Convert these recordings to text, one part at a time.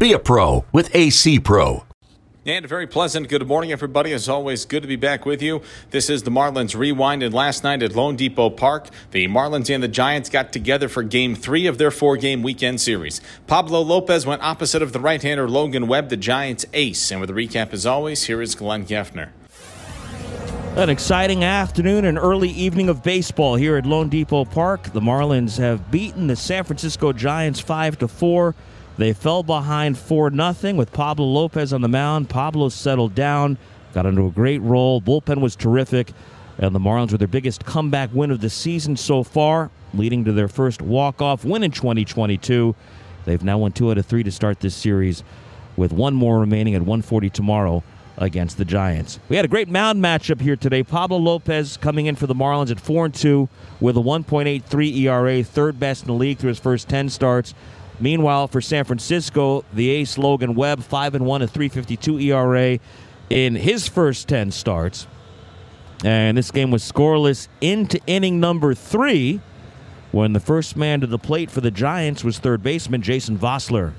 Be a pro with AC Pro. And a very pleasant good morning, everybody. As always, good to be back with you. This is the Marlins Rewind. And last night at loanDepot Park, the Marlins and the Giants got together for game three of their four game weekend series. Pablo Lopez went opposite of the right hander Logan Webb, the Giants ace. And with a recap, as always, here is Glenn Geffner. An exciting afternoon and early evening of baseball here at loanDepot Park. The Marlins have beaten the San Francisco Giants 5 to 4. They fell behind 4 0 with Pablo Lopez on the mound. Pablo settled down, got into a great role. Bullpen was terrific. And the Marlins were their biggest comeback win of the season so far, leading to their first walk-off win in 2022. They've now won two out of three to start this series, with one more remaining at 140 tomorrow against the Giants. We had a great mound matchup here today. Pablo Lopez coming in for the Marlins at 4 and 2 with a 1.83 ERA, third best in the league through his first 10 starts. Meanwhile, for San Francisco, the ace Logan Webb, 5 and 1, a 352 ERA in his first 10 starts. And this game was scoreless into inning number three when the first man to the plate for the Giants was third baseman Jason Vosler.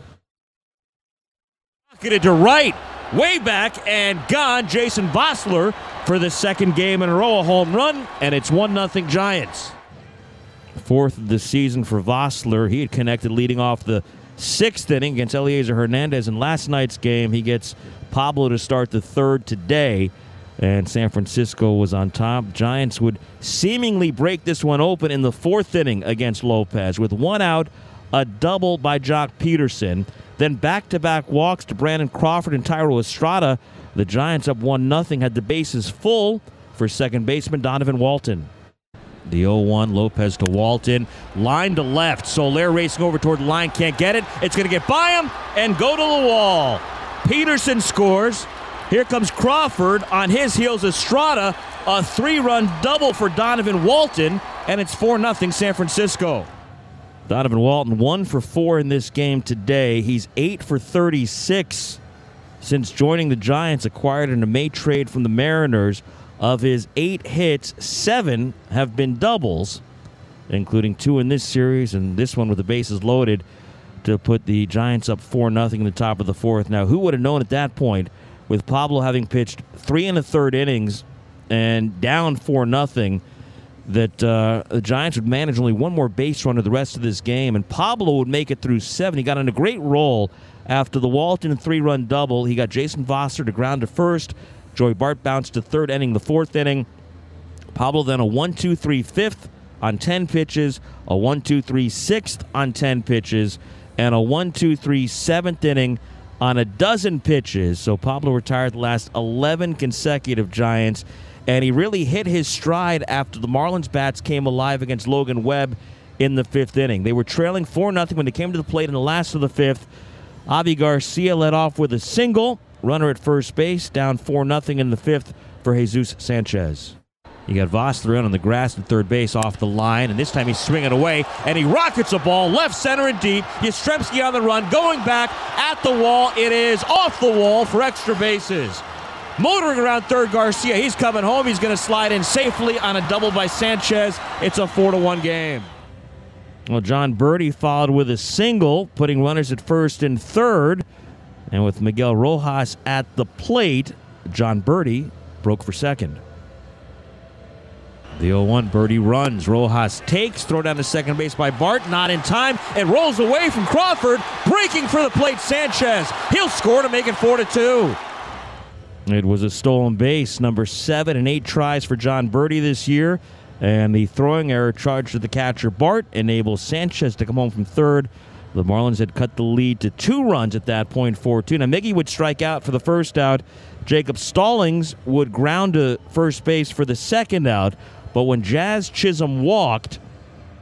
Get it to right, way back and gone. Jason Vosler for the second game in a row, a home run, and it's 1 0 Giants fourth of the season for Vosler. He had connected leading off the sixth inning against Elieser Hernandez. In last night's game, he gets Pablo to start the third today. And San Francisco was on top. Giants would seemingly break this one open in the fourth inning against Lopez with one out, a double by Joc Pederson, Then back to back walks to Brandon Crawford and Thairo Estrada. The Giants up 1 0, had the bases full for second baseman Donovan Walton. The 0 1, Lopez to Walton. Line to left. Soler racing over toward the line. Can't get it. It's going to get by him and go to the wall. Pederson scores. Here comes Crawford. On his heels, Estrada. A three run double for Donovan Walton. And it's 4 0 San Francisco. Donovan Walton, one for four in this game today. He's eight for 36 since joining the Giants, acquired in a May trade from the Mariners. Of his eight hits, seven have been doubles, including two in this series and this one with the bases loaded to put the Giants up 4 0 in the top of the fourth. Now, who would have known at that point, with Pablo having pitched three and a third innings and down 4 0, that uh, the Giants would manage only one more base runner the rest of this game, and Pablo would make it through seven. He got in a great role after the Walton three run double. He got Jason Vosler to ground to first. Joey Bart bounced to third inning, the fourth inning. Pablo then a 1 2 3 fifth on 10 pitches, a 1 2 3 sixth on 10 pitches, and a 1 2 3 seventh inning on a dozen pitches. So Pablo retired the last 11 consecutive Giants, and he really hit his stride after the Marlins bats came alive against Logan Webb in the fifth inning. They were trailing 4 0 when they came to the plate in the last of the fifth. Avi Garcia led off with a single. Runner at first base, down 4 0 in the fifth for Jesus Sanchez. You got Vosler in on the grass at third base off the line, and this time he's swinging away, and he rockets a ball left center and deep. Yastrzemski on the run, going back at the wall. It is off the wall for extra bases. Motoring around third, Garcia. He's coming home. He's going to slide in safely on a double by Sanchez. It's a 4 to 1 game. Well, Jon Berti followed with a single, putting runners at first and third. And with Miguel Rojas at the plate, Jon Berti broke for second. The 0 1 Berti runs. Rojas takes, throw down to second base by Bart, not in time, and rolls away from Crawford, breaking for the plate Sanchez. He'll score to make it 4 to 2. It was a stolen base, number seven and eight tries for Jon Berti this year. And the throwing error charged to the catcher Bart enables Sanchez to come home from third the Marlins had cut the lead to two runs at that point, 4 2. Now, Miggy would strike out for the first out. Jacob Stallings would ground to first base for the second out. But when Jazz Chisholm walked,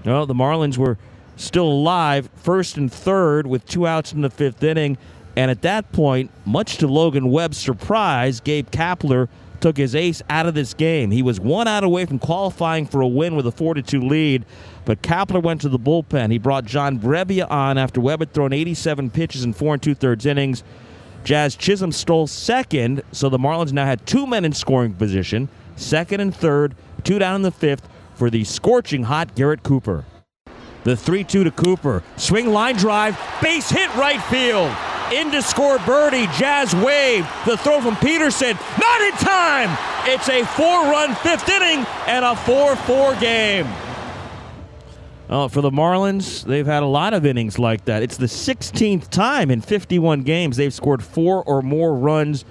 well, the Marlins were still alive, first and third, with two outs in the fifth inning. And at that point, much to Logan Webb's surprise, Gabe Kapler took his ace out of this game. He was one out away from qualifying for a win with a 4 2 lead, but Kapler went to the bullpen. He brought John Brebbia on after Webb had thrown 87 pitches in four and two thirds innings. Jazz Chisholm stole second, so the Marlins now had two men in scoring position, second and third, two down in the fifth for the scorching hot Garrett Cooper. The 3 2 to Cooper. Swing line drive, base hit right field in to score Berti. Jazz wave. The throw from Pederson. Not in time. It's a four run fifth inning and a 4 4 game. Uh, for the Marlins, they've had a lot of innings like that. It's the 16th time in 51 games they've scored four or more runs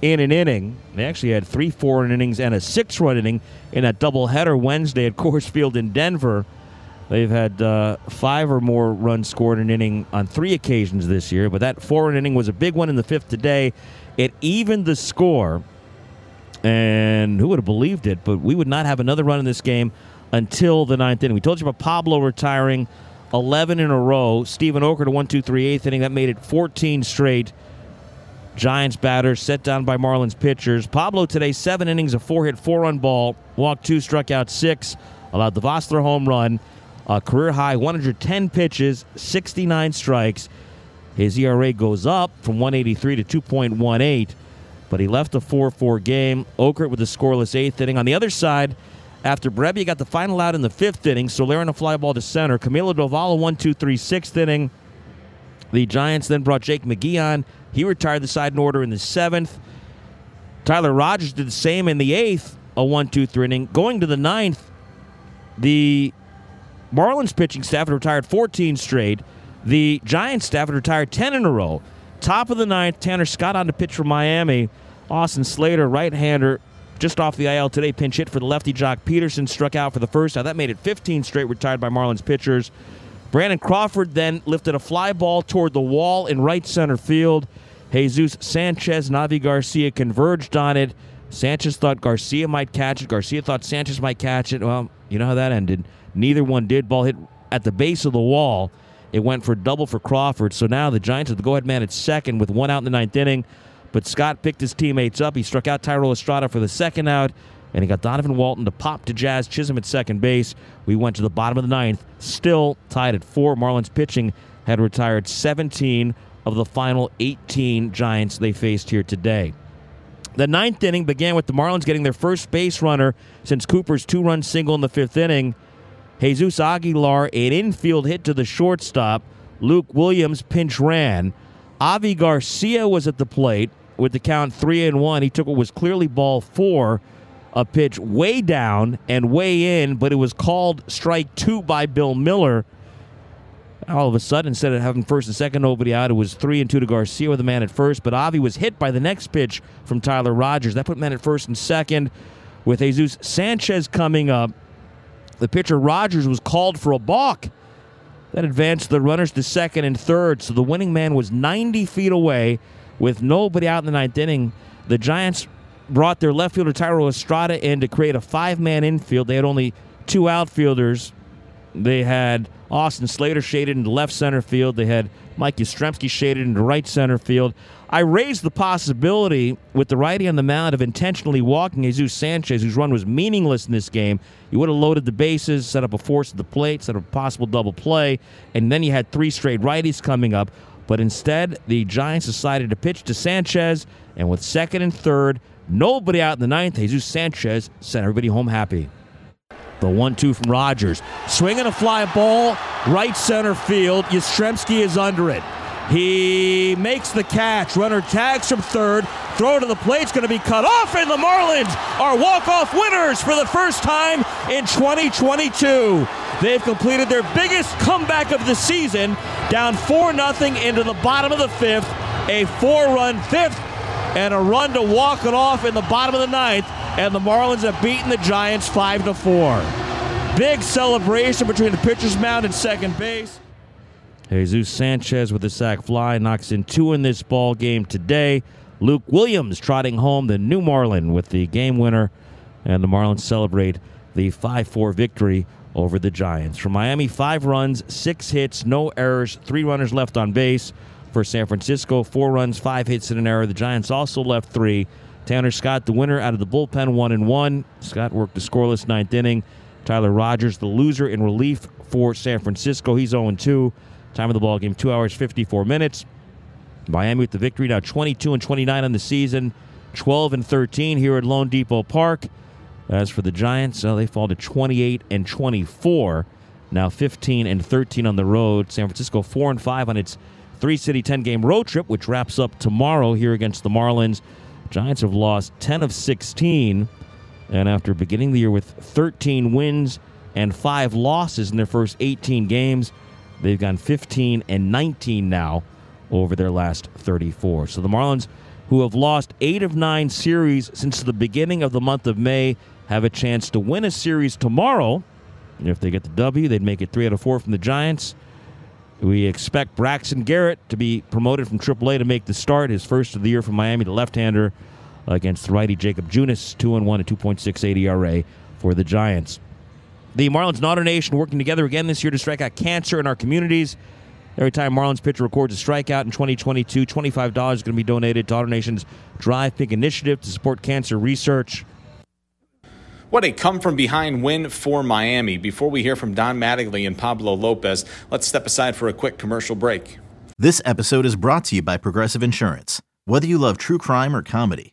in an inning. They actually had three four innings and a six run inning in that doubleheader Wednesday at Coors Field in Denver. They've had uh, five or more runs scored in an inning on three occasions this year, but that four inning was a big one in the fifth today. It evened the score, and who would have believed it? But we would not have another run in this game until the ninth inning. We told you about Pablo retiring 11 in a row. Steven Okert to 1 2 3 eighth inning. That made it 14 straight. Giants batters set down by Marlins pitchers. Pablo today, seven innings, a four hit, four run ball, walked two, struck out six, allowed the Vosler home run. A career high 110 pitches, 69 strikes. His ERA goes up from 183 to 2.18, but he left a 4 4 game. Okert with a scoreless eighth inning. On the other side, after Brebbia got the final out in the fifth inning, Soler a fly ball to center. Camilo Doval a 1 2 3 sixth inning. The Giants then brought Jake McGee on. He retired the side in order in the seventh. Tyler Rogers did the same in the eighth, a 1 2 3 inning. Going to the ninth, the Marlins pitching staff had retired 14 straight. The Giants staff had retired 10 in a row. Top of the ninth, Tanner Scott on to pitch for Miami. Austin Slater, right hander, just off the IL today, pinch hit for the lefty Joc Pederson, struck out for the first. Now that made it 15 straight retired by Marlins pitchers. Brandon Crawford then lifted a fly ball toward the wall in right center field. Jesus Sanchez, Navi Garcia converged on it. Sanchez thought Garcia might catch it. Garcia thought Sanchez might catch it. Well, you know how that ended. Neither one did. Ball hit at the base of the wall. It went for double for Crawford. So now the Giants have the go ahead man at second with one out in the ninth inning. But Scott picked his teammates up. He struck out Thairo Estrada for the second out, and he got Donovan Walton to pop to Jazz Chisholm at second base. We went to the bottom of the ninth, still tied at four. Marlins pitching had retired 17 of the final 18 Giants they faced here today. The ninth inning began with the Marlins getting their first base runner since Cooper's two run single in the fifth inning. Jesus Aguilar, an infield hit to the shortstop. Luke Williams pinch ran. Avi Garcia was at the plate with the count three and one. He took what was clearly ball four, a pitch way down and way in, but it was called strike two by Bill Miller. All of a sudden, instead of having first and second nobody out, it was three and two to Garcia with a man at first. But Avi was hit by the next pitch from Tyler Rogers. That put men at first and second. With Jesus Sanchez coming up, the pitcher Rogers was called for a balk. That advanced the runners to second and third, so the winning man was 90 feet away with nobody out in the ninth inning. The Giants brought their left fielder Thairo Estrada in to create a five man infield. They had only two outfielders. They had Austin Slater shaded into left center field. They had Mike Yastrzemski shaded into right center field. I raised the possibility with the righty on the mound of intentionally walking Jesus Sanchez, whose run was meaningless in this game. You would have loaded the bases, set up a force at the plate, set up a possible double play, and then you had three straight righties coming up. But instead, the Giants decided to pitch to Sanchez, and with second and third, nobody out in the ninth, Jesus Sanchez sent everybody home happy. The one-two from Rogers, swinging a fly ball, right center field. Yastrzemski is under it. He makes the catch. Runner tags from third. Throw to the plate's going to be cut off, and the Marlins are walk-off winners for the first time in 2022. They've completed their biggest comeback of the season, down 4 0 into the bottom of the fifth, a four run fifth, and a run to walk it off in the bottom of the ninth, and the Marlins have beaten the Giants 5 to 4. Big celebration between the pitcher's mound and second base. Jesus Sanchez with a sac fly knocks in two in this ball game today. Luke Williams trotting home the new Marlin with the game winner, and the Marlins celebrate the 5 4 victory over the Giants. From Miami, five runs, six hits, no errors, three runners left on base. for San Francisco. Four runs, five hits, and an error. The Giants also left three. Tanner Scott, the winner out of the bullpen, one and one. Scott worked the scoreless ninth inning. Tyler Rogers, the loser in relief for San Francisco. He's 0 2. Time of the ball game, two hours, 54 minutes. Miami with the victory now 22 and 29 on the season, 12 and 13 here at loanDepot Park. As for the Giants, uh, they fall to 28 and 24. Now 15 and 13 on the road. San Francisco 4 and 5 on its three city 10 game road trip, which wraps up tomorrow here against the Marlins. Giants have lost 10 of 16. And after beginning the year with 13 wins and five losses in their first 18 games, they've gone 15 and 19 now over their last 34. So the Marlins, who have lost eight of nine series since the beginning of the month of May, have a chance to win a series tomorrow. And if they get the W, they'd make it three out of four from the Giants. We expect Braxton Garrett to be promoted from AAA to make the start, his first of the year from Miami, the left-hander against righty Jakob Junis, two and one, a 2.68 ERA for the Giants. The Marlins and AutoNation working together again this year to strike out cancer in our communities. Every time Marlins pitcher records a strikeout in 2022, $25 is going to be donated to AutoNation's Drive Pink initiative to support cancer research. What a come from behind win for Miami. Before we hear from Don Mattingly and Pablo Lopez, let's step aside for a quick commercial break. This episode is brought to you by Progressive Insurance. Whether you love true crime or comedy,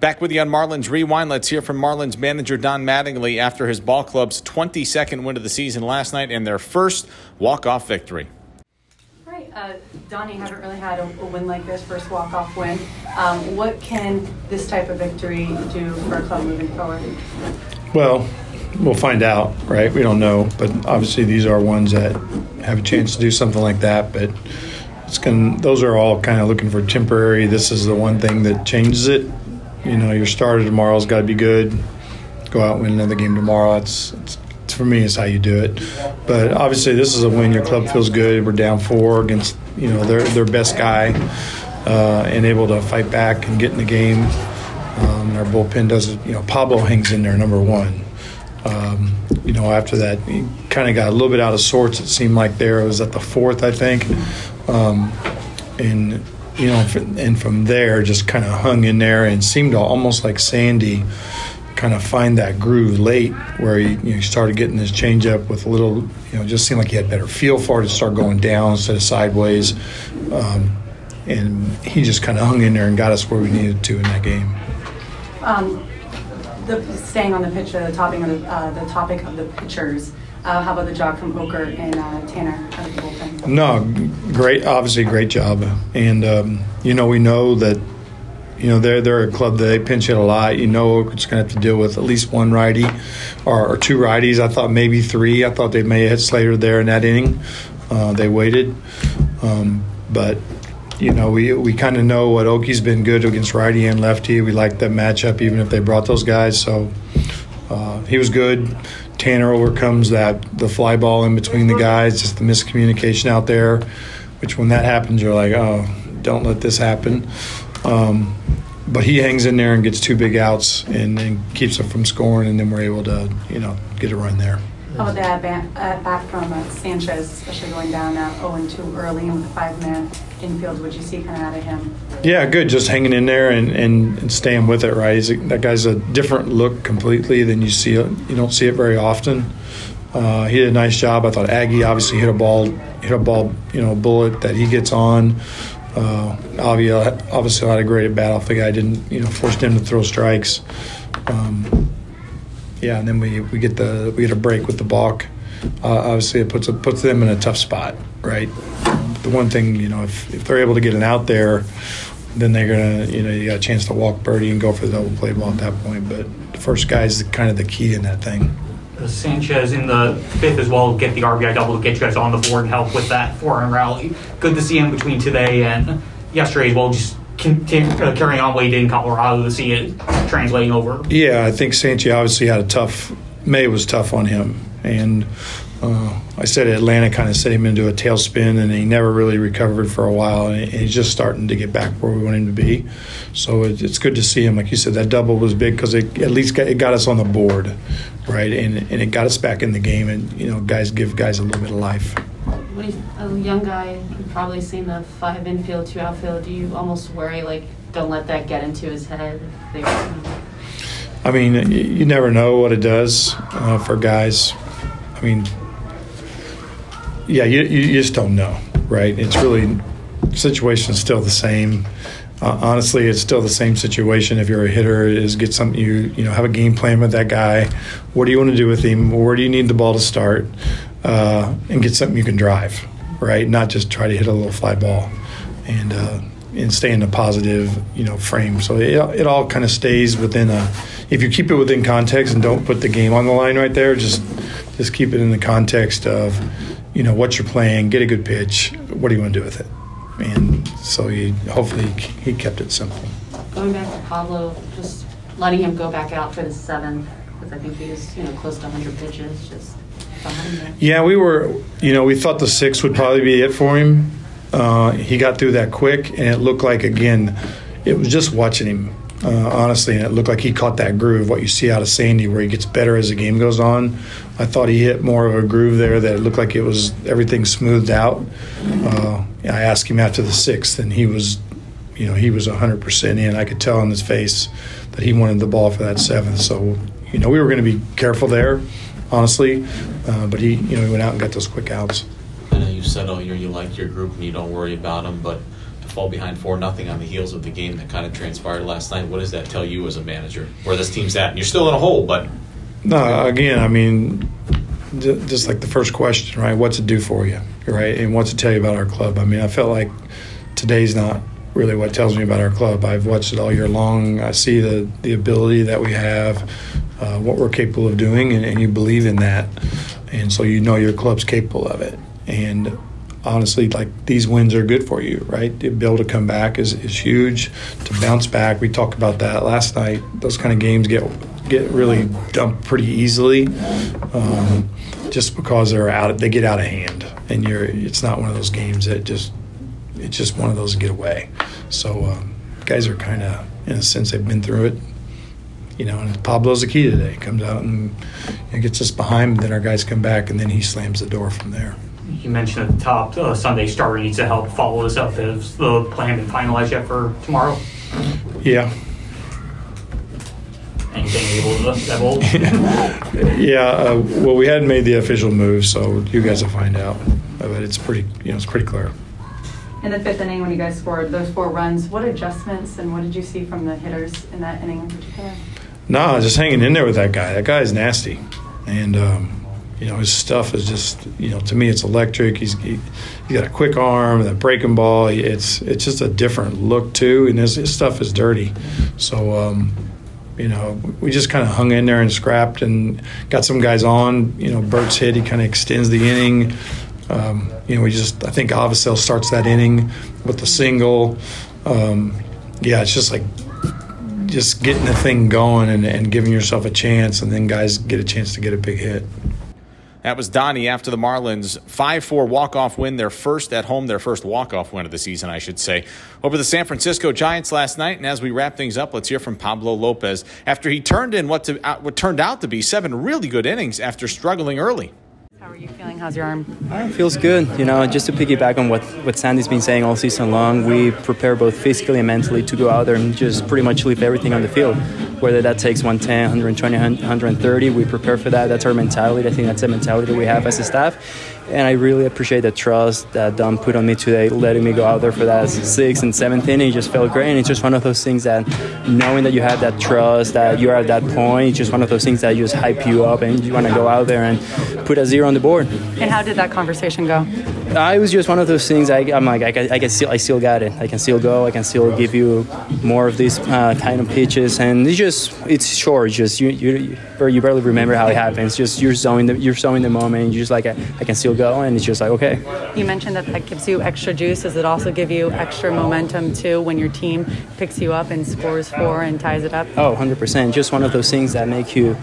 Back with you on Marlins Rewind. Let's hear from Marlins manager Don Mattingly after his ball club's 22nd win of the season last night and their first walk-off victory. Right, uh, Donnie haven't really had a, a win like this, first walk-off win. Um, what can this type of victory do for a club moving forward? Well, we'll find out, right? We don't know, but obviously these are ones that have a chance to do something like that. But it's going those are all kind of looking for temporary. This is the one thing that changes it. You know, your starter tomorrow's got to be good. Go out and win another game tomorrow. It's, it's for me, it's how you do it. But obviously, this is a win. Your club feels good. We're down four against you know their their best guy, uh, and able to fight back and get in the game. Um, our bullpen does it. You know, Pablo hangs in there number one. Um, you know, after that, he kind of got a little bit out of sorts. It seemed like there it was at the fourth, I think, um, and you know, and from there just kind of hung in there and seemed almost like Sandy kind of find that groove late where he, you know, started getting his changeup with a little, you know, just seemed like he had better feel for it to start going down instead of sideways. Um, and he just kind of hung in there and got us where we needed to in that game. Um, the, staying on the pitch, the topic of the, uh, the topic of the pitchers. Uh, how about the job from Okert and uh, Tanner? No, great. Obviously, great job. And um, you know, we know that you know they're they're a club that they pinch hit a lot. You know, it's going to have to deal with at least one righty or, or, two righties. I thought maybe three. I thought they may have hit Slater there in that inning. Uh, they waited, um, but you know, we we kind of know what Oki's been good against righty and lefty. We like that matchup, even if they brought those guys. So uh, he was good. Tanner overcomes that the fly ball in between the guys, just the miscommunication out there. Which when that happens, you're like, oh, don't let this happen. Um, but he hangs in there and gets two big outs and, and keeps them from scoring, and then we're able to, you know, get a run there. How about that back, uh, back from uh, Sanchez, especially going down uh, 0 2 early in the five man infield? What you see of out of him? Yeah, good. Just hanging in there and, and, and staying with it. Right, a, that guy's a different look completely than you see. It. You don't see it very often. Uh, he did a nice job. I thought Aggie obviously hit a ball, hit a ball, you know, bullet that he gets on. Uh, obviously had a great at bat off the guy. Didn't you know forced him to throw strikes. Um, yeah, and then we, we get the we get a break with the balk. Uh, obviously, it puts it puts them in a tough spot, right? the one thing you know, if, if they're able to get it out there, then they're gonna you know you got a chance to walk Berti and go for the double play ball at that point. But the first guy is kind of the key in that thing. Sanchez in the fifth as well get the RBI double to get you guys on the board and help with that four run rally. Good to see him between today and yesterday as well, just uh, carrying on what he did in Colorado to see it translating over. Yeah, I think Sanchi obviously had a tough. May was tough on him, and uh, I said Atlanta kind of set him into a tailspin, and he never really recovered for a while, and he's just starting to get back where we want him to be. So it, it's good to see him. Like you said, that double was big because it at least got, it got us on the board, right, and and it got us back in the game, and you know, guys give guys a little bit of life. When he's a young guy, you've probably seen the five infield, two outfield. Do you almost worry like don't let that get into his head? I mean, you never know what it does uh, for guys. I mean, yeah, you, you just don't know, right? It's really situation is still the same. Uh, honestly, it's still the same situation. If you're a hitter, is get something you you know have a game plan with that guy. What do you want to do with him? Where do you need the ball to start? Uh, and get something you can drive, right? Not just try to hit a little fly ball, and uh, and stay in a positive you know frame. So it, it all kind of stays within a. If you keep it within context and don't put the game on the line right there, just just keep it in the context of you know what you're playing. Get a good pitch. What do you want to do with it? And so he hopefully he kept it simple. going back to Pablo, just letting him go back out for the seventh because I think he was you know close to 100 pitches. Just behind. Yeah, we were, you know, we thought the six would probably be it for him. Uh, he got through that quick, and it looked like, again, it was just watching him, uh, honestly, and it looked like he caught that groove, what you see out of Sandy, where he gets better as the game goes on. I thought he hit more of a groove there that it looked like it was everything smoothed out. Uh, I asked him after the sixth, and he was, you know, he was 100% in. I could tell on his face that he wanted the ball for that seventh. So, you know, we were going to be careful there, honestly, uh, but he, you know, he went out and got those quick outs. I know you said all year you like your group and you don't worry about them, but to fall behind four nothing on the heels of the game that kind of transpired last night, what does that tell you as a manager? Where this team's at? And you're still in a hole, but No, again, I mean, just like the first question, right? What's it do for you, right? And what's it tell you about our club? I mean, I felt like today's not really what tells me about our club. I've watched it all year long. I see the the ability that we have, uh, what we're capable of doing, and, and you believe in that, and so you know your club's capable of it. And honestly, like these wins are good for you, right? To be able to come back is, is huge. To bounce back, we talked about that last night. Those kind of games get get really dumped pretty easily, um, just because they're out. They get out of hand, and you're. It's not one of those games that just. It's just one of those get away. So um, guys are kind of, in a sense, they've been through it. You know, and Pablo's the key today. Comes out and, and gets us behind. Then our guys come back, and then he slams the door from there. You mentioned at the top, uh, Sunday starter needs to help follow this up. Has the plan been finalized yet for tomorrow? Yeah, Anything able to divulge? Yeah, uh, well, we hadn't made the official move, so you guys will find out. But it's pretty, you know, it's pretty clear. In the fifth inning, when you guys scored those four runs, what adjustments and what did you see from the hitters in that inning in particular? Nah, just hanging in there with that guy. That guy's nasty, and um, you know his stuff is just, you know, to me it's electric. He's he, he got a quick arm, that breaking ball. It's it's just a different look too, and his, his stuff is dirty. So. Um, you know, we just kind of hung in there and scrapped and got some guys on. You know, Burt's hit, he kind of extends the inning. Um, you know, we just, I think Avisaíl starts that inning with the single. Um, yeah, it's just like just getting the thing going and, and giving yourself a chance, and then guys get a chance to get a big hit. That was Donnie after the Marlins 5 4 walk off win, their first at home, their first walk off win of the season, I should say, over the San Francisco Giants last night. And as we wrap things up, let's hear from Pablo Lopez after he turned in what, to, uh, what turned out to be seven really good innings after struggling early. How are you feeling? How's your arm? It feels good. You know, just to piggyback on what, what Sandy's been saying all season long, we prepare both physically and mentally to go out there and just pretty much leave everything on the field. Whether that takes 110, 120, 130, we prepare for that. That's our mentality. I think that's the mentality we have as a staff. And I really appreciate the trust that Don put on me today, letting me go out there for that sixth and seventh inning. It just felt great. And it's just one of those things that knowing that you have that trust, that you're at that point, it's just one of those things that just hype you up and you want to go out there and put a zero on the board. And how did that conversation go? It was just one of those things. I, am like, I can, I can still, I still got it. I can still go. I can still give you more of these uh, kind of pitches, and it's just, it's short. Just you, you, you barely remember how it happens. Just you're showing the, you're showing the moment, you're just like, I, I can still go, and it's just like, okay. You mentioned that that gives you extra juice. Does it also give you extra momentum too when your team picks you up and scores four and ties it up? Oh, 100%. Just one of those things that make you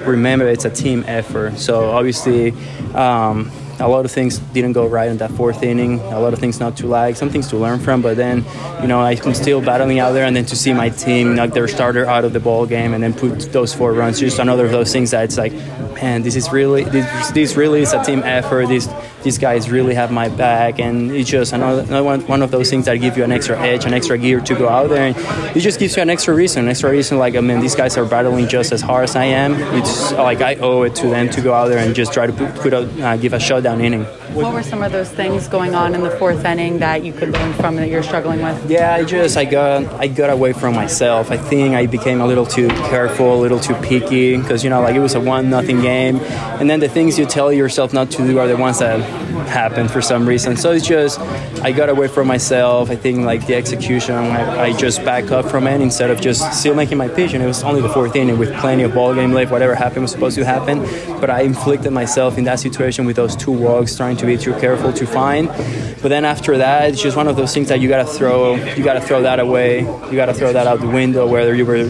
remember it's a team effort. So obviously. Um, a lot of things didn't go right in that fourth inning. A lot of things not to like, some things to learn from. But then, you know, I'm still battling out there, and then to see my team knock their starter out of the ball game and then put those four runs, just another of those things that it's like, man, this is really this, this really is a team effort. This these guys really have my back, and it's just another, another one, of those things that give you an extra edge, an extra gear to go out there, and it just gives you an extra reason, an extra reason. Like I mean, these guys are battling just as hard as I am. It's like I owe it to them to go out there and just try to put, put a, uh, give a shutdown inning. What were some of those things going on in the fourth inning that you could learn from that you're struggling with? Yeah, I just I got I got away from myself. I think I became a little too careful, a little too picky because you know like it was a one nothing game, and then the things you tell yourself not to do are the ones that happen for some reason. So it's just I got away from myself. I think like the execution, I, I just back up from it instead of just still making my pitch. And it was only the fourth inning with plenty of ball game left. Whatever happened was supposed to happen, but I inflicted myself in that situation with those two walks, trying to be too careful to find. But then after that, it's just one of those things that you gotta throw. You gotta throw that away. You gotta throw that out the window. Whether you were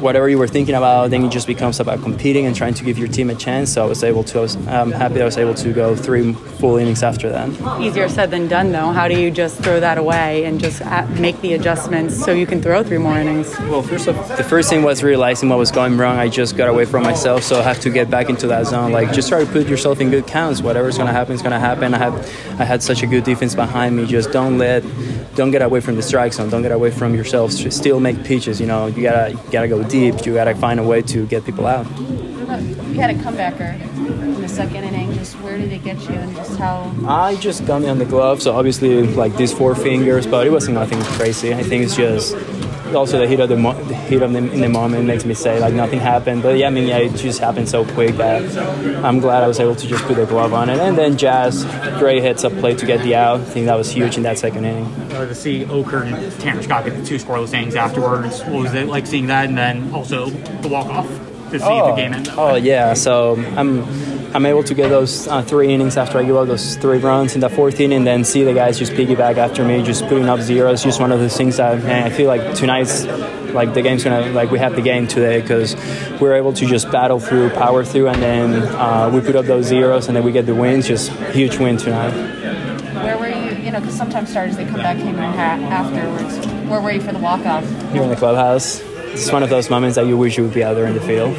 whatever you were thinking about, then it just becomes about competing and trying to give your team a chance. So I was able to, I was um, happy I was able to go three full innings after that. Easier said than done, though. How do you just throw that away and just make the adjustments so you can throw three more innings? Well, first of, the first thing was realizing what was going wrong. I just got away from myself, so I have to get back into that zone. Like just try to put yourself in good counts. Whatever's going to happen is going to happen. I have, I had such a good defense behind me. Just don't let, don't get away from the strike zone. Don't get away from yourself. Still make pitches. You know, you gotta, you gotta go deep. You gotta find a way to get people out. You had a comebacker in the second inning. Just where did it get you, and just how? I just got me on the glove, so obviously like these four fingers, but it wasn't nothing crazy. I think it's just also the heat of the, mo- the heat of the in the moment makes me say like nothing happened. But yeah, I mean yeah, it just happened so quick that I'm glad I was able to just put the glove on it. And then Jazz, great hits up play to get the out. I think that was huge in that second inning. Uh, to see Okert and Tanner Scott get the two scoreless innings afterwards, what was it like seeing that? And then also the walk off to see oh, the game end. Oh yeah, so I'm I'm able to get those uh, three innings after I give up those three runs in the fourth inning, and then see the guys just piggyback after me, just putting up zeros. Just one of those things that man, I feel like tonight's like the game's gonna like we have the game today because we're able to just battle through, power through, and then uh, we put up those zeros, and then we get the wins. Just huge win tonight. Where were you? You know, because sometimes starters they come back in afterwards. Where were you for the walk off? Here in the clubhouse. It's one of those moments that you wish you would be out there in the field.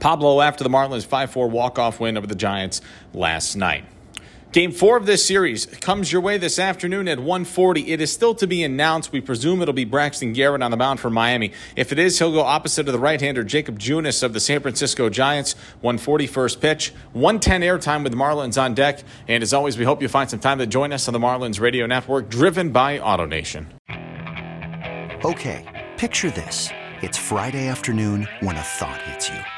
Pablo after the Marlins 5 4 walk off win over the Giants last night. Game four of this series comes your way this afternoon at 1:40. It is still to be announced. We presume it'll be Braxton Garrett on the mound for Miami. If it is, he'll go opposite of the right-hander Jakob Junis of the San Francisco Giants. 140 first pitch, 110 airtime with Marlins on deck. And as always, we hope you find some time to join us on the Marlins Radio Network, driven by AutoNation. Okay, picture this: it's Friday afternoon when a thought hits you.